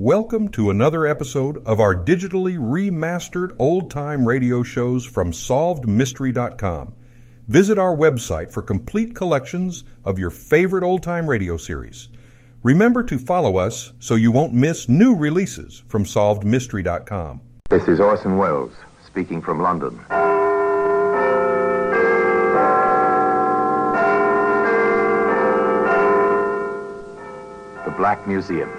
Welcome to another episode of our digitally remastered old time radio shows from SolvedMystery.com. Visit our website for complete collections of your favorite old time radio series. Remember to follow us so you won't miss new releases from SolvedMystery.com. This is Orson Welles speaking from London. The Black Museum.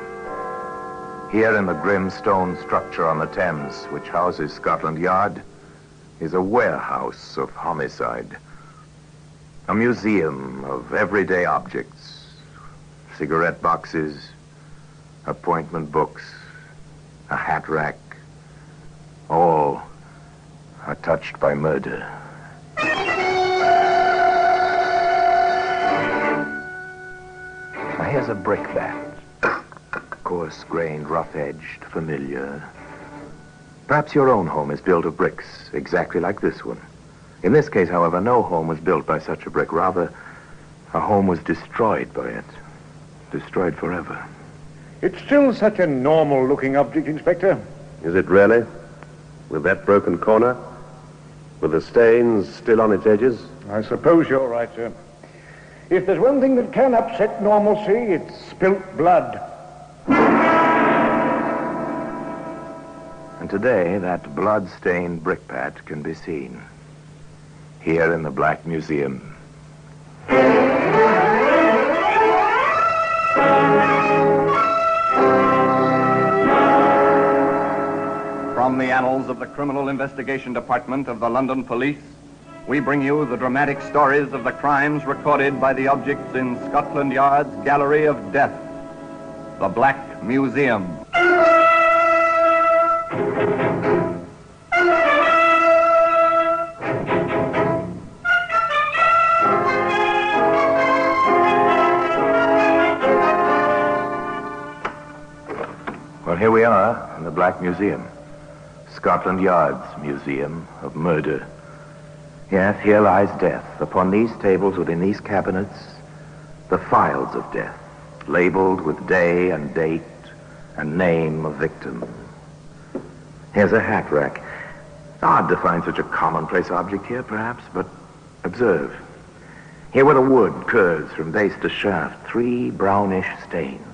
Here in the grim stone structure on the Thames, which houses Scotland Yard, is a warehouse of homicide. A museum of everyday objects cigarette boxes, appointment books, a hat rack. All are touched by murder. Now here's a brickbat. Coarse grained, rough edged, familiar. Perhaps your own home is built of bricks, exactly like this one. In this case, however, no home was built by such a brick. Rather, a home was destroyed by it. Destroyed forever. It's still such a normal looking object, Inspector. Is it really? With that broken corner? With the stains still on its edges? I suppose you're right, sir. If there's one thing that can upset normalcy, it's spilt blood. Today, that blood-stained brickbat can be seen. Here in the Black Museum. From the annals of the Criminal Investigation Department of the London Police, we bring you the dramatic stories of the crimes recorded by the objects in Scotland Yard's Gallery of Death, the Black Museum. Well, here we are in the Black Museum. Scotland Yard's Museum of Murder. Yes, here lies death. Upon these tables, within these cabinets, the files of death, labeled with day and date and name of victim. Here's a hat rack. Odd to find such a commonplace object here, perhaps, but observe. Here where the wood curves from base to shaft, three brownish stains.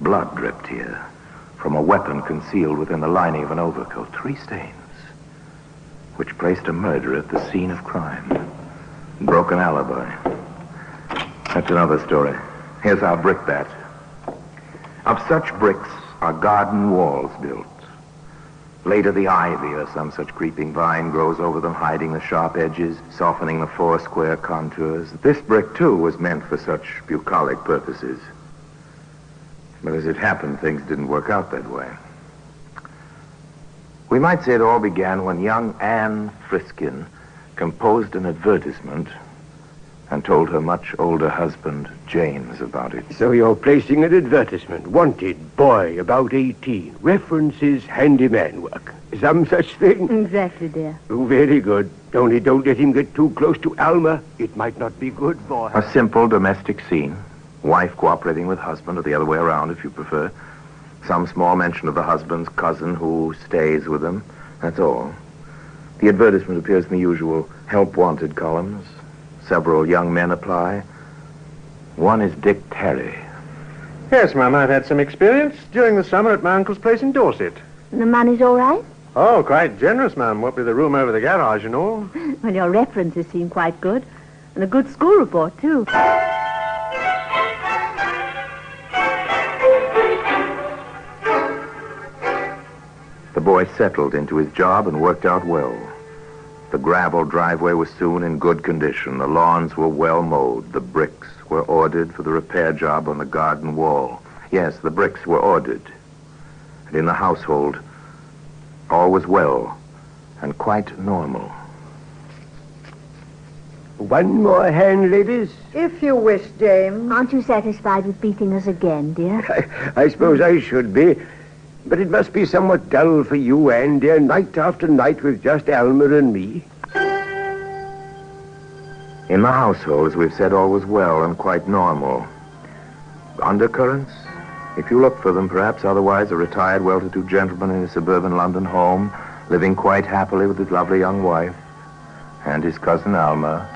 Blood dripped here from a weapon concealed within the lining of an overcoat. Three stains, which placed a murder at the scene of crime. Broken alibi. That's another story. Here's our brickbat. Of such bricks are garden walls built. Later, the ivy or some such creeping vine grows over them, hiding the sharp edges, softening the four square contours. This brick, too, was meant for such bucolic purposes. But as it happened, things didn't work out that way. We might say it all began when young Anne Friskin composed an advertisement and told her much older husband, James, about it. So you're placing an advertisement. Wanted, boy, about 18. References, handyman work. Some such thing? Exactly, dear. Oh, very good. Only don't let him get too close to Alma. It might not be good for her. A simple domestic scene. Wife cooperating with husband, or the other way around, if you prefer. Some small mention of the husband's cousin who stays with them. That's all. The advertisement appears in the usual help wanted columns. Several young men apply. One is Dick Terry. Yes, ma'am, I've had some experience during the summer at my uncle's place in Dorset. The money's all right? Oh, quite generous, ma'am. What with the room over the garage and all. Well, your references seem quite good. And a good school report, too. The boy settled into his job and worked out well. The gravel driveway was soon in good condition. The lawns were well mowed. The bricks were ordered for the repair job on the garden wall. Yes, the bricks were ordered. And in the household, all was well and quite normal. One more hand, ladies. If you wish, Dame. Aren't you satisfied with beating us again, dear? I, I suppose I should be. But it must be somewhat dull for you, Anne, dear, night after night with just Alma and me. In the household, as we've said, all was well and quite normal. Undercurrents? If you look for them, perhaps otherwise a retired, well-to-do gentleman in a suburban London home, living quite happily with his lovely young wife and his cousin Alma.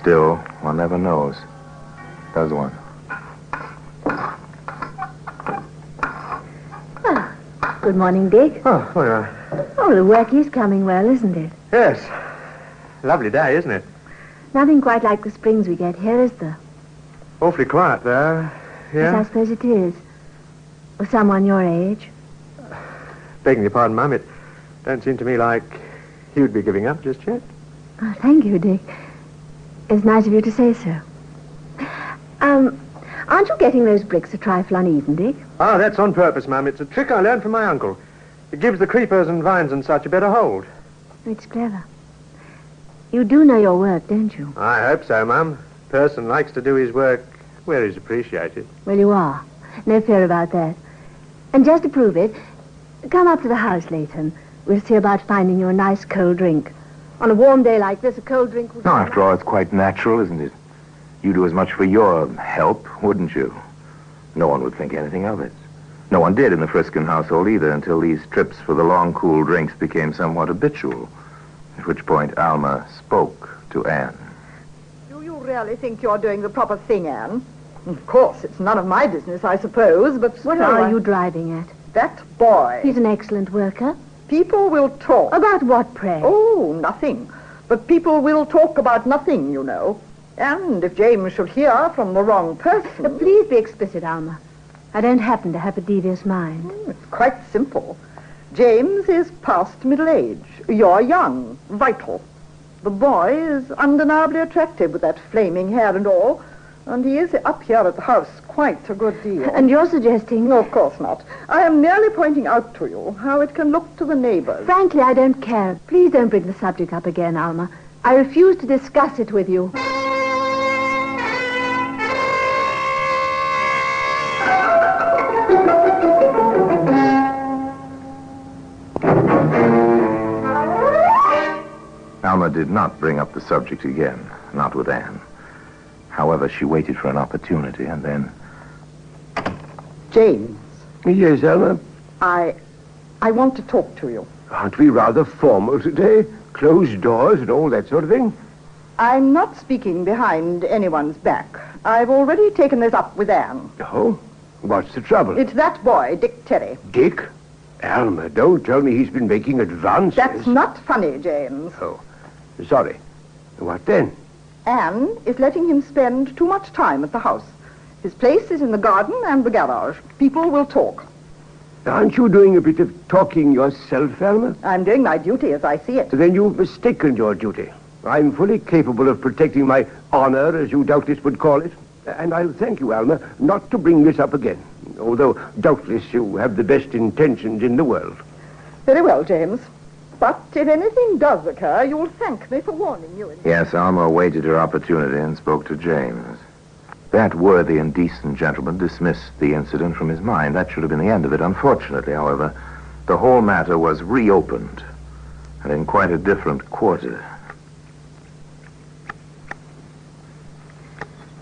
Still, one never knows, does one? Good morning, Dick. Oh, well, uh, Oh, the work is coming well, isn't it? yes. Lovely day, isn't it? Nothing quite like the springs we get here, is there? Awfully quiet there. Yes, I suppose it is. For someone your age. Begging your pardon, Mum, it don't seem to me like you'd be giving up just yet. Oh, thank you, Dick. It's nice of you to say so. Um, aren't you getting those bricks a trifle uneven, Dick? Oh, that's on purpose, Mum. It's a trick I learned from my uncle. It gives the creepers and vines and such a better hold. It's clever. You do know your work, don't you? I hope so, Mum. Person likes to do his work where he's appreciated. Well, you are. No fear about that. And just to prove it, come up to the house Leighton. we'll see about finding you a nice cold drink. On a warm day like this, a cold drink would No, after all, it's quite natural, isn't it? You do as much for your help, wouldn't you? No one would think anything of it. No one did in the Friskin household either until these trips for the long, cool drinks became somewhat habitual. At which point Alma spoke to Anne. Do you really think you're doing the proper thing, Anne? Of course, it's none of my business, I suppose, but What still, are I- you driving at? That boy. He's an excellent worker. People will talk. About what, pray? Oh, nothing. But people will talk about nothing, you know. And if James should hear from the wrong person... Uh, please be explicit, Alma. I don't happen to have a devious mind. It's quite simple. James is past middle age. You're young, vital. The boy is undeniably attractive with that flaming hair and all. And he is up here at the house quite a good deal. And you're suggesting... No, of course not. I am merely pointing out to you how it can look to the neighbors. Frankly, I don't care. Please don't bring the subject up again, Alma. I refuse to discuss it with you. Did not bring up the subject again, not with Anne. However, she waited for an opportunity and then. James, Yes, Alma? I, I want to talk to you. Aren't we rather formal today? Closed doors and all that sort of thing? I'm not speaking behind anyone's back. I've already taken this up with Anne. Oh? What's the trouble? It's that boy, Dick Terry. Dick? Alma, don't tell me he's been making advances. That's not funny, James. Oh, sorry. What then? Anne is letting him spend too much time at the house. His place is in the garden and the garage. People will talk. Aren't you doing a bit of talking yourself, Alma? I'm doing my duty as I see it. Then you've mistaken your duty. I'm fully capable of protecting my honor, as you doubtless would call it. And I'll thank you, Alma, not to bring this up again. Although doubtless you have the best intentions in the world. Very well, James. But if anything does occur, you'll thank me for warning you. Yes, Alma awaited her opportunity and spoke to James. That worthy and decent gentleman dismissed the incident from his mind. That should have been the end of it. Unfortunately, however, the whole matter was reopened, and in quite a different quarter.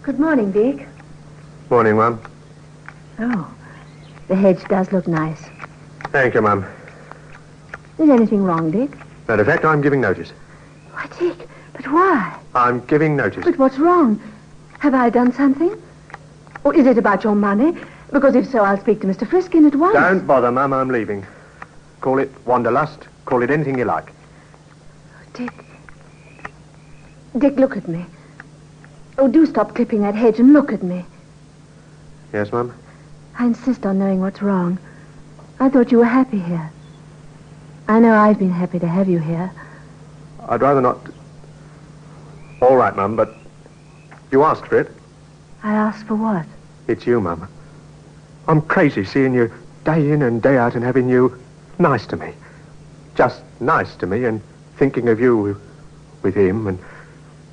Good morning, Dick. Morning, Mum. Oh, the hedge does look nice. Thank you, Mum. Is anything wrong, Dick? Matter of fact, I'm giving notice. Why, Dick, but why? I'm giving notice. But what's wrong? Have I done something? Or is it about your money? Because if so, I'll speak to Mr. Friskin at once. Don't bother, Mum. I'm leaving. Call it wanderlust. Call it anything you like. Oh, Dick. Dick, look at me. Oh, do stop clipping that hedge and look at me. Yes, Mum? I insist on knowing what's wrong. I thought you were happy here. I know I've been happy to have you here. I'd rather not. All right, Mum, but you asked for it. I asked for what? It's you, Mum. I'm crazy seeing you day in and day out and having you nice to me. Just nice to me and thinking of you with him and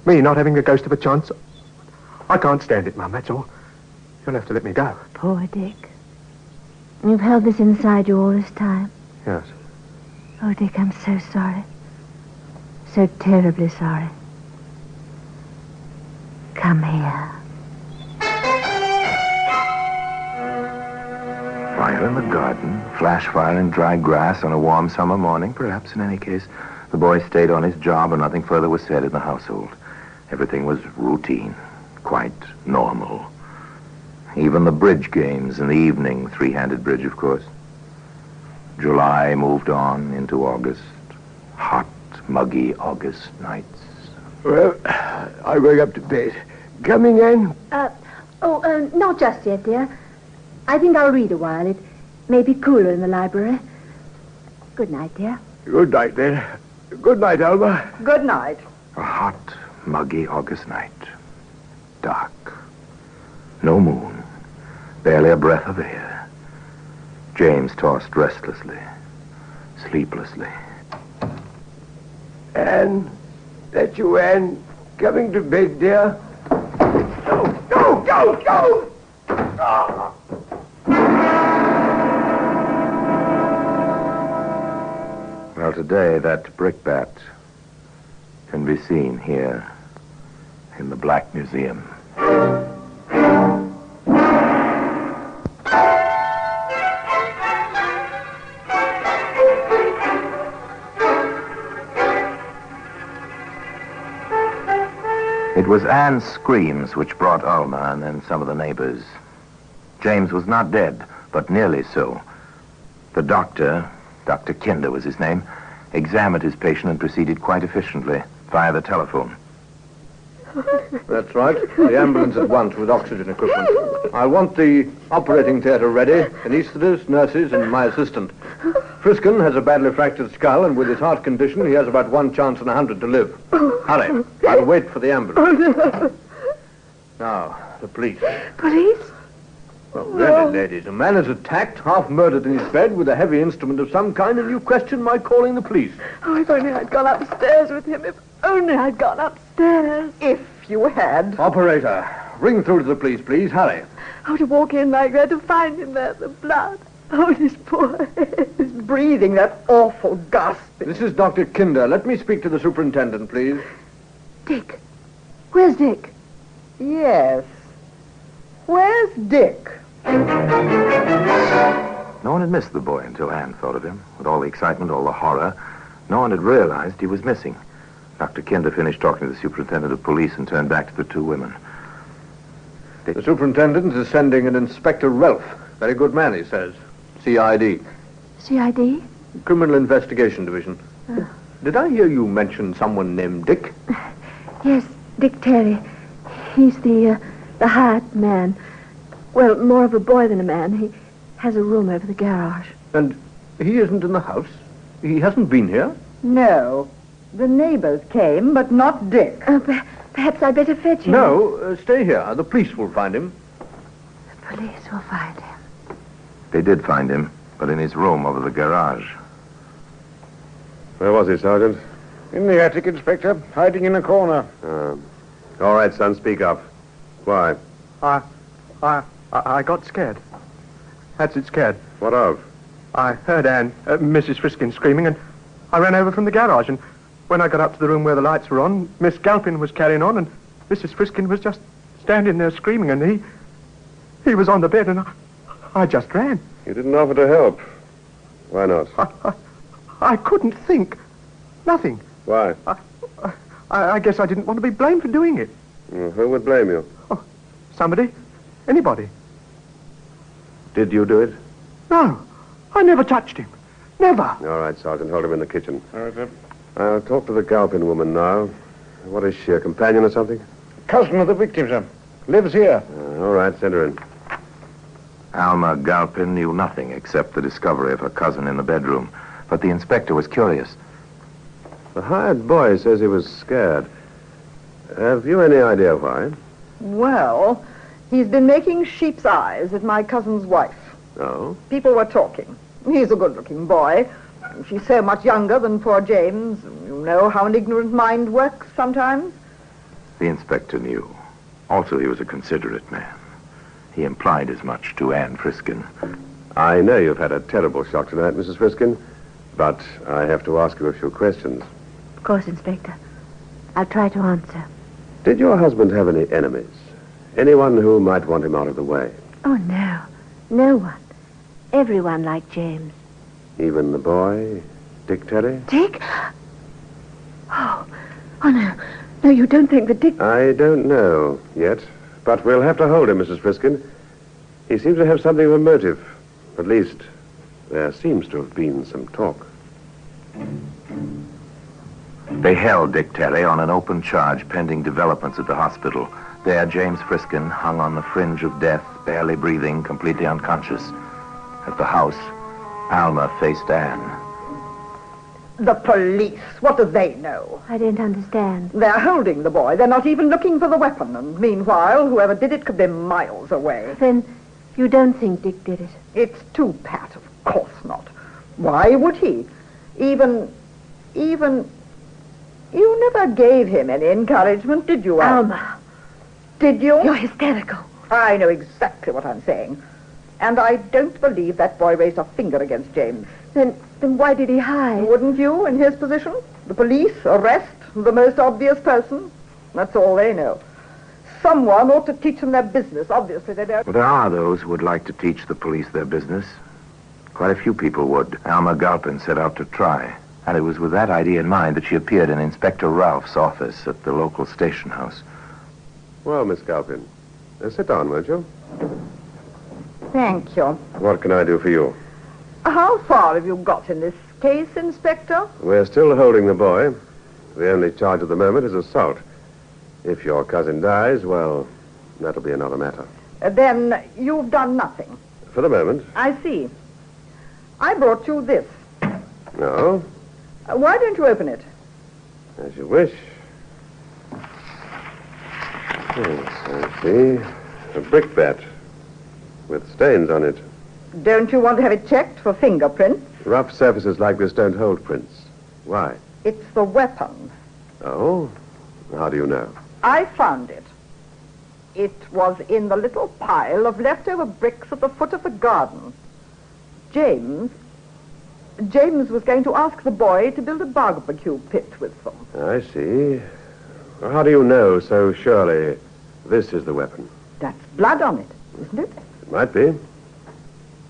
me not having the ghost of a chance. I can't stand it, Mum, that's all. You'll have to let me go. Poor Dick. You've held this inside you all this time. Yes. Oh, Dick, I'm so sorry. So terribly sorry. Come here. Fire in the garden, flash fire in dry grass on a warm summer morning. Perhaps in any case, the boy stayed on his job and nothing further was said in the household. Everything was routine, quite normal. Even the bridge games in the evening, three-handed bridge, of course. July moved on into August. Hot, muggy August nights. Well, I'm going up to bed. Coming in? Uh, oh, uh, not just yet, dear. I think I'll read a while. It may be cooler in the library. Good night, dear. Good night, then. Good night, Alma. Good night. A hot, muggy August night. Dark. No moon. Barely a breath of air. James tossed restlessly, sleeplessly. Anne, that you, Anne, coming to bed, dear? Go, go, go, go! Well, today that brickbat can be seen here in the Black Museum. It was Anne's screams which brought Alma and then some of the neighbors. James was not dead, but nearly so. The doctor, Dr. Kinder was his name, examined his patient and proceeded quite efficiently via the telephone. That's right. The ambulance at once with oxygen equipment. I want the operating theatre ready, anaesthetists, nurses, and my assistant. Friskin has a badly fractured skull, and with his heart condition, he has about one chance in a hundred to live. Hurry. I'll wait for the ambulance. Oh, now, the police. Police? Well, really, ladies, a man is attacked, half murdered in his bed with a heavy instrument of some kind, and you question my calling the police. Oh, if only I'd gone upstairs with him. If only I'd gone upstairs. If you had. Operator, ring through to the police, please. Hurry. Oh, to walk in like that, to find him there, the blood. Oh, this poor He's breathing that awful gasp. This is Dr. Kinder. Let me speak to the superintendent, please. Dick. Where's Dick? Yes. Where's Dick? No one had missed the boy until Anne thought of him. With all the excitement, all the horror, no one had realized he was missing. Dr. Kinder finished talking to the superintendent of police and turned back to the two women. The superintendent is sending an Inspector Ralph. Very good man, he says. CID, CID? Criminal Investigation Division. Did I hear you mention someone named Dick? Yes, Dick Terry. He's the, uh, the hired man. Well, more of a boy than a man. He has a room over the garage. And he isn't in the house? He hasn't been here? No. The neighbors came, but not Dick. Uh, per- perhaps I'd better fetch him. No, uh, stay here. The police will find him. The police will find him. They did find him, but in his room over the garage. Where was he, Sergeant? In the attic, Inspector, hiding in a corner. Uh, all right, son, speak up. Why? I, I, I I got scared. That's it, scared. What of? I heard Anne, uh, Mrs. Friskin screaming, and I ran over from the garage. And when I got up to the room where the lights were on, Miss Galpin was carrying on, and Mrs. Friskin was just standing there screaming, and he, he was on the bed, and I, I just ran. You didn't offer to help. Why not? I, I, I couldn't think. Nothing. Why? I, I guess I didn't want to be blamed for doing it. Well, who would blame you? Oh, Somebody, anybody. Did you do it? No, I never touched him. Never. All right, Sergeant, hold him in the kitchen. All right, sir. I'll talk to the Galpin woman now. What is she, a companion or something? Cousin of the victim, sir. Lives here. Uh, all right, send her in. Alma Galpin knew nothing except the discovery of her cousin in the bedroom. But the inspector was curious. The hired boy says he was scared. Have you any idea why? Well, he's been making sheep's eyes at my cousin's wife. Oh? People were talking. He's a good-looking boy. She's so much younger than poor James. You know how an ignorant mind works sometimes. The inspector knew. Also, he was a considerate man. He implied as much to Anne Friskin. I know you've had a terrible shock tonight, Mrs. Friskin, but I have to ask you a few questions. Of course, Inspector. I'll try to answer. Did your husband have any enemies? Anyone who might want him out of the way? Oh, no. No one. Everyone liked James. Even the boy, Dick Terry? Dick? Oh, oh no. No, you don't think that Dick... I don't know yet, but we'll have to hold him, Mrs. Friskin. He seems to have something of a motive. At least, there seems to have been some talk. They held Dick Terry on an open charge pending developments at the hospital. There, James Friskin hung on the fringe of death, barely breathing, completely unconscious. At the house, Alma faced Anne. The police, what do they know? I didn't understand. They're holding the boy. They're not even looking for the weapon. And meanwhile, whoever did it could be miles away. Then you don't think Dick did it? It's too pat, of course not. Why would he? Even, even, you never gave him any encouragement, did you, Alma? Did you? You're hysterical. I know exactly what I'm saying. And I don't believe that boy raised a finger against James. Then, then why did he hide? Wouldn't you, in his position? The police, arrest, the most obvious person. That's all they know. Someone ought to teach them their business. Obviously, they don't. Well, there are those who would like to teach the police their business. Quite a few people would. Alma Galpin set out to try. And it was with that idea in mind that she appeared in Inspector Ralph's office at the local station house. Well, Miss Galpin, uh, sit down, won't you? Thank you. What can I do for you? How far have you got in this case, Inspector? We're still holding the boy. The only charge at the moment is assault. If your cousin dies, well, that'll be another matter. Uh, then you've done nothing. For the moment, I see. I brought you this. no. Uh, why don't you open it? As you wish. Yes, I see. A brick bat with stains on it. Don't you want to have it checked for fingerprints? Rough surfaces like this don't hold prints. Why? It's the weapon. Oh? How do you know? I found it. It was in the little pile of leftover bricks at the foot of the garden. James. James was going to ask the boy to build a barbecue pit with them. I see. How do you know so surely this is the weapon? That's blood on it, isn't it? It might be.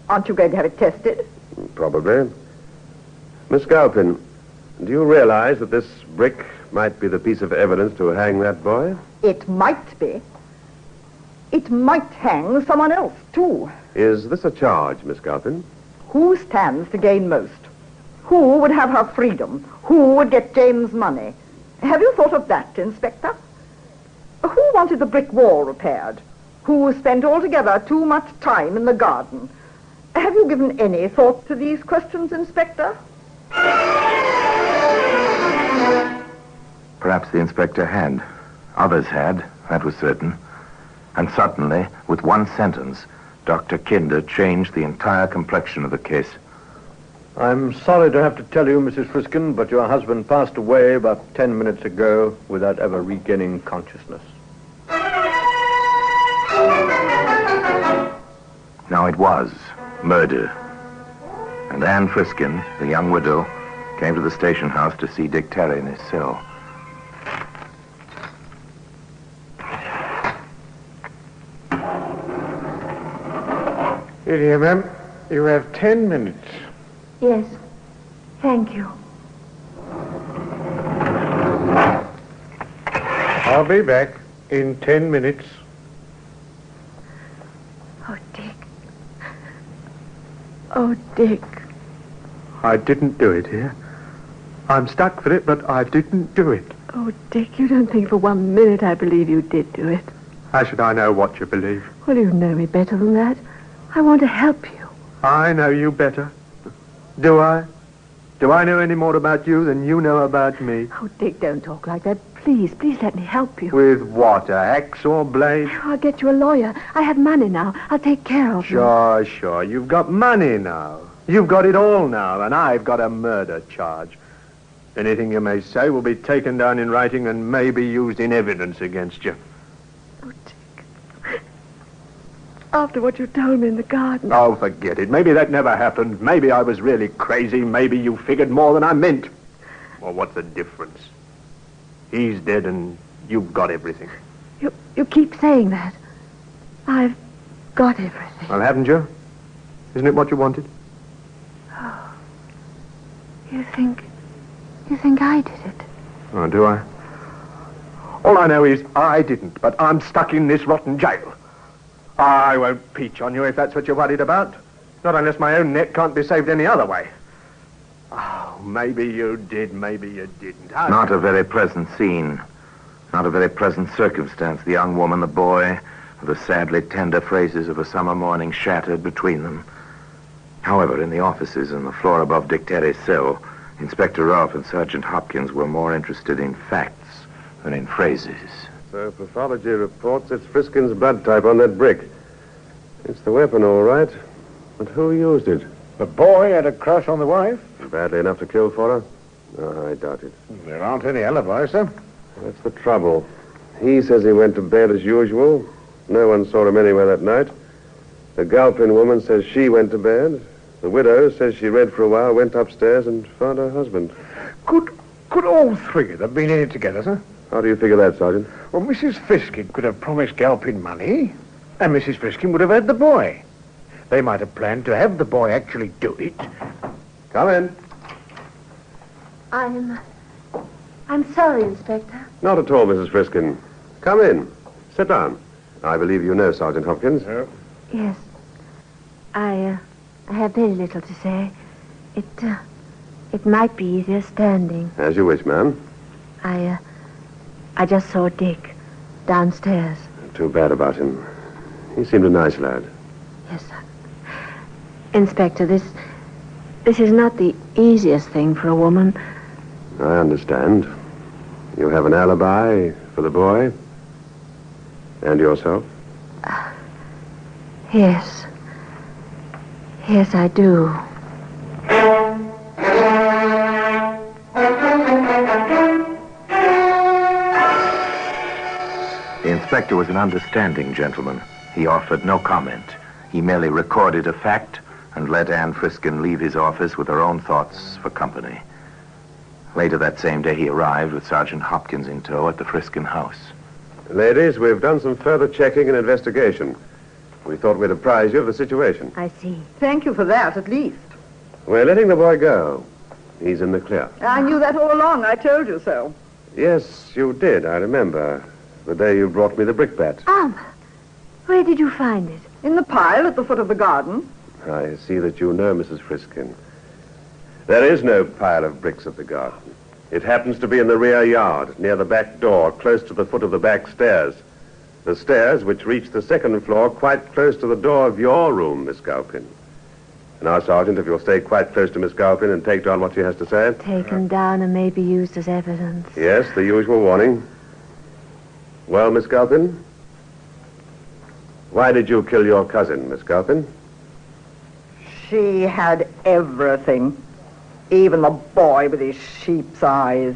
Aren't you going to have it tested? Probably. Miss Galpin, do you realize that this brick might be the piece of evidence to hang that boy? It might be. It might hang someone else, too. Is this a charge, Miss Galpin? Who stands to gain most? Who would have her freedom? Who would get James' money? Have you thought of that, Inspector? Who wanted the brick wall repaired? Who spent altogether too much time in the garden? Have you given any thought to these questions, Inspector? Perhaps the inspector had. Others had, that was certain. And suddenly, with one sentence, Dr. Kinder changed the entire complexion of the case. I'm sorry to have to tell you, Mrs. Friskin, but your husband passed away about ten minutes ago without ever regaining consciousness. Now it was murder. And Anne Friskin, the young widow, came to the station house to see Dick Terry in his cell. Here, dear, ma'am. You have ten minutes. Yes. Thank you. I'll be back in ten minutes. Oh, Dick. Oh, Dick. I didn't do it here. I'm stuck for it, but I didn't do it. Oh, Dick, you don't think for one minute I believe you did do it. How should I know what you believe? Well, you know me better than that. I want to help you. I know you better. Do I? Do I know any more about you than you know about me? Oh, Dick, don't talk like that. Please, please let me help you. With what, a axe or blade? I'll get you a lawyer. I have money now. I'll take care of you. Sure, sure. You've got money now. You've got it all now, and I've got a murder charge. Anything you may say will be taken down in writing and may be used in evidence against you. Oh, Dick. After what you told me in the garden. Oh, forget it. Maybe that never happened. Maybe I was really crazy. Maybe you figured more than I meant. Well, what's the difference? He's dead and you've got everything. You, you keep saying that. I've got everything. Well, haven't you? Isn't it what you wanted? Oh. You think. You think I did it? Oh, do I? All I know is I didn't, but I'm stuck in this rotten jail. I won't peach on you if that's what you're worried about. Not unless my own neck can't be saved any other way. Oh, maybe you did, maybe you didn't. I- Not a very pleasant scene. Not a very pleasant circumstance. The young woman, the boy, the sadly tender phrases of a summer morning shattered between them. However, in the offices on the floor above Dick Terry's cell, Inspector Rolfe and Sergeant Hopkins were more interested in facts than in phrases. So pathology reports it's Friskin's blood type on that brick. It's the weapon, all right. But who used it? The boy had a crush on the wife. Badly enough to kill for her? No, I doubt it. There aren't any alibis, sir. That's the trouble. He says he went to bed as usual. No one saw him anywhere that night. The Galpin woman says she went to bed. The widow says she read for a while, went upstairs, and found her husband. Could could all three of them been in it together, sir? How do you figure that, Sergeant? Well, Mrs. Friskin could have promised Galpin money, and Mrs. Friskin would have had the boy. They might have planned to have the boy actually do it. Come in. I'm. I'm sorry, Inspector. Not at all, Mrs. Friskin. Come in. Sit down. I believe you know Sergeant Hopkins. Yes. I, uh, I have very little to say. It, uh, it might be easier standing. As you wish, ma'am. I, uh, I just saw Dick downstairs. Too bad about him. He seemed a nice lad. Yes, sir. Inspector, this, this is not the easiest thing for a woman. I understand. You have an alibi for the boy? And yourself? Yes. Yes, I do. The inspector was an understanding gentleman. He offered no comment. He merely recorded a fact and let Anne Friskin leave his office with her own thoughts for company. Later that same day, he arrived with Sergeant Hopkins in tow at the Friskin house. Ladies, we've done some further checking and investigation. We thought we'd apprise you of the situation. I see. Thank you for that, at least. We're letting the boy go. He's in the clear. I knew that all along. I told you so. Yes, you did, I remember. The day you brought me the brickbat. Um, where did you find it? In the pile at the foot of the garden. I see that you know, Mrs. Friskin. There is no pile of bricks at the garden. It happens to be in the rear yard, near the back door, close to the foot of the back stairs. The stairs which reach the second floor quite close to the door of your room, Miss Galpin. Now, Sergeant, if you'll stay quite close to Miss Galpin and take down what she has to say. Taken down and may be used as evidence. Yes, the usual warning. Well, Miss Galpin? Why did you kill your cousin, Miss Galpin? She had everything. Even the boy with his sheep's eyes.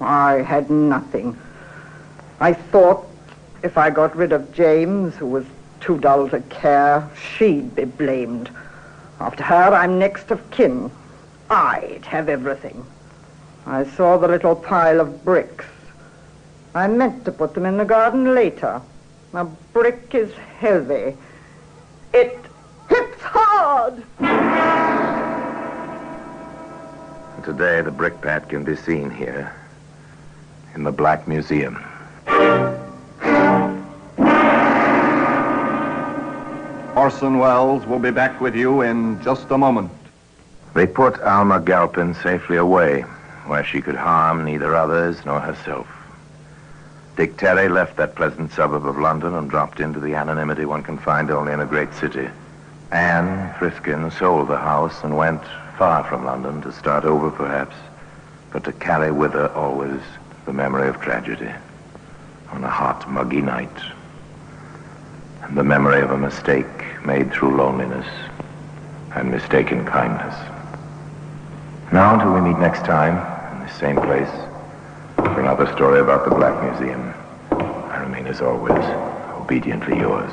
I had nothing. I thought if I got rid of James, who was too dull to care, she'd be blamed. After her, I'm next of kin. I'd have everything. I saw the little pile of bricks. I meant to put them in the garden later. A brick is heavy. It hits hard. And today, the brickbat can be seen here in the Black Museum. Orson Welles will be back with you in just a moment. They put Alma Galpin safely away, where she could harm neither others nor herself. Dick Terry left that pleasant suburb of London and dropped into the anonymity one can find only in a great city. Anne Friskin sold the house and went far from London to start over, perhaps, but to carry with her always the memory of tragedy on a hot, muggy night, and the memory of a mistake made through loneliness and mistaken kindness. Now, until we meet next time in the same place for another story about the Black Museum, I remain as always obediently yours.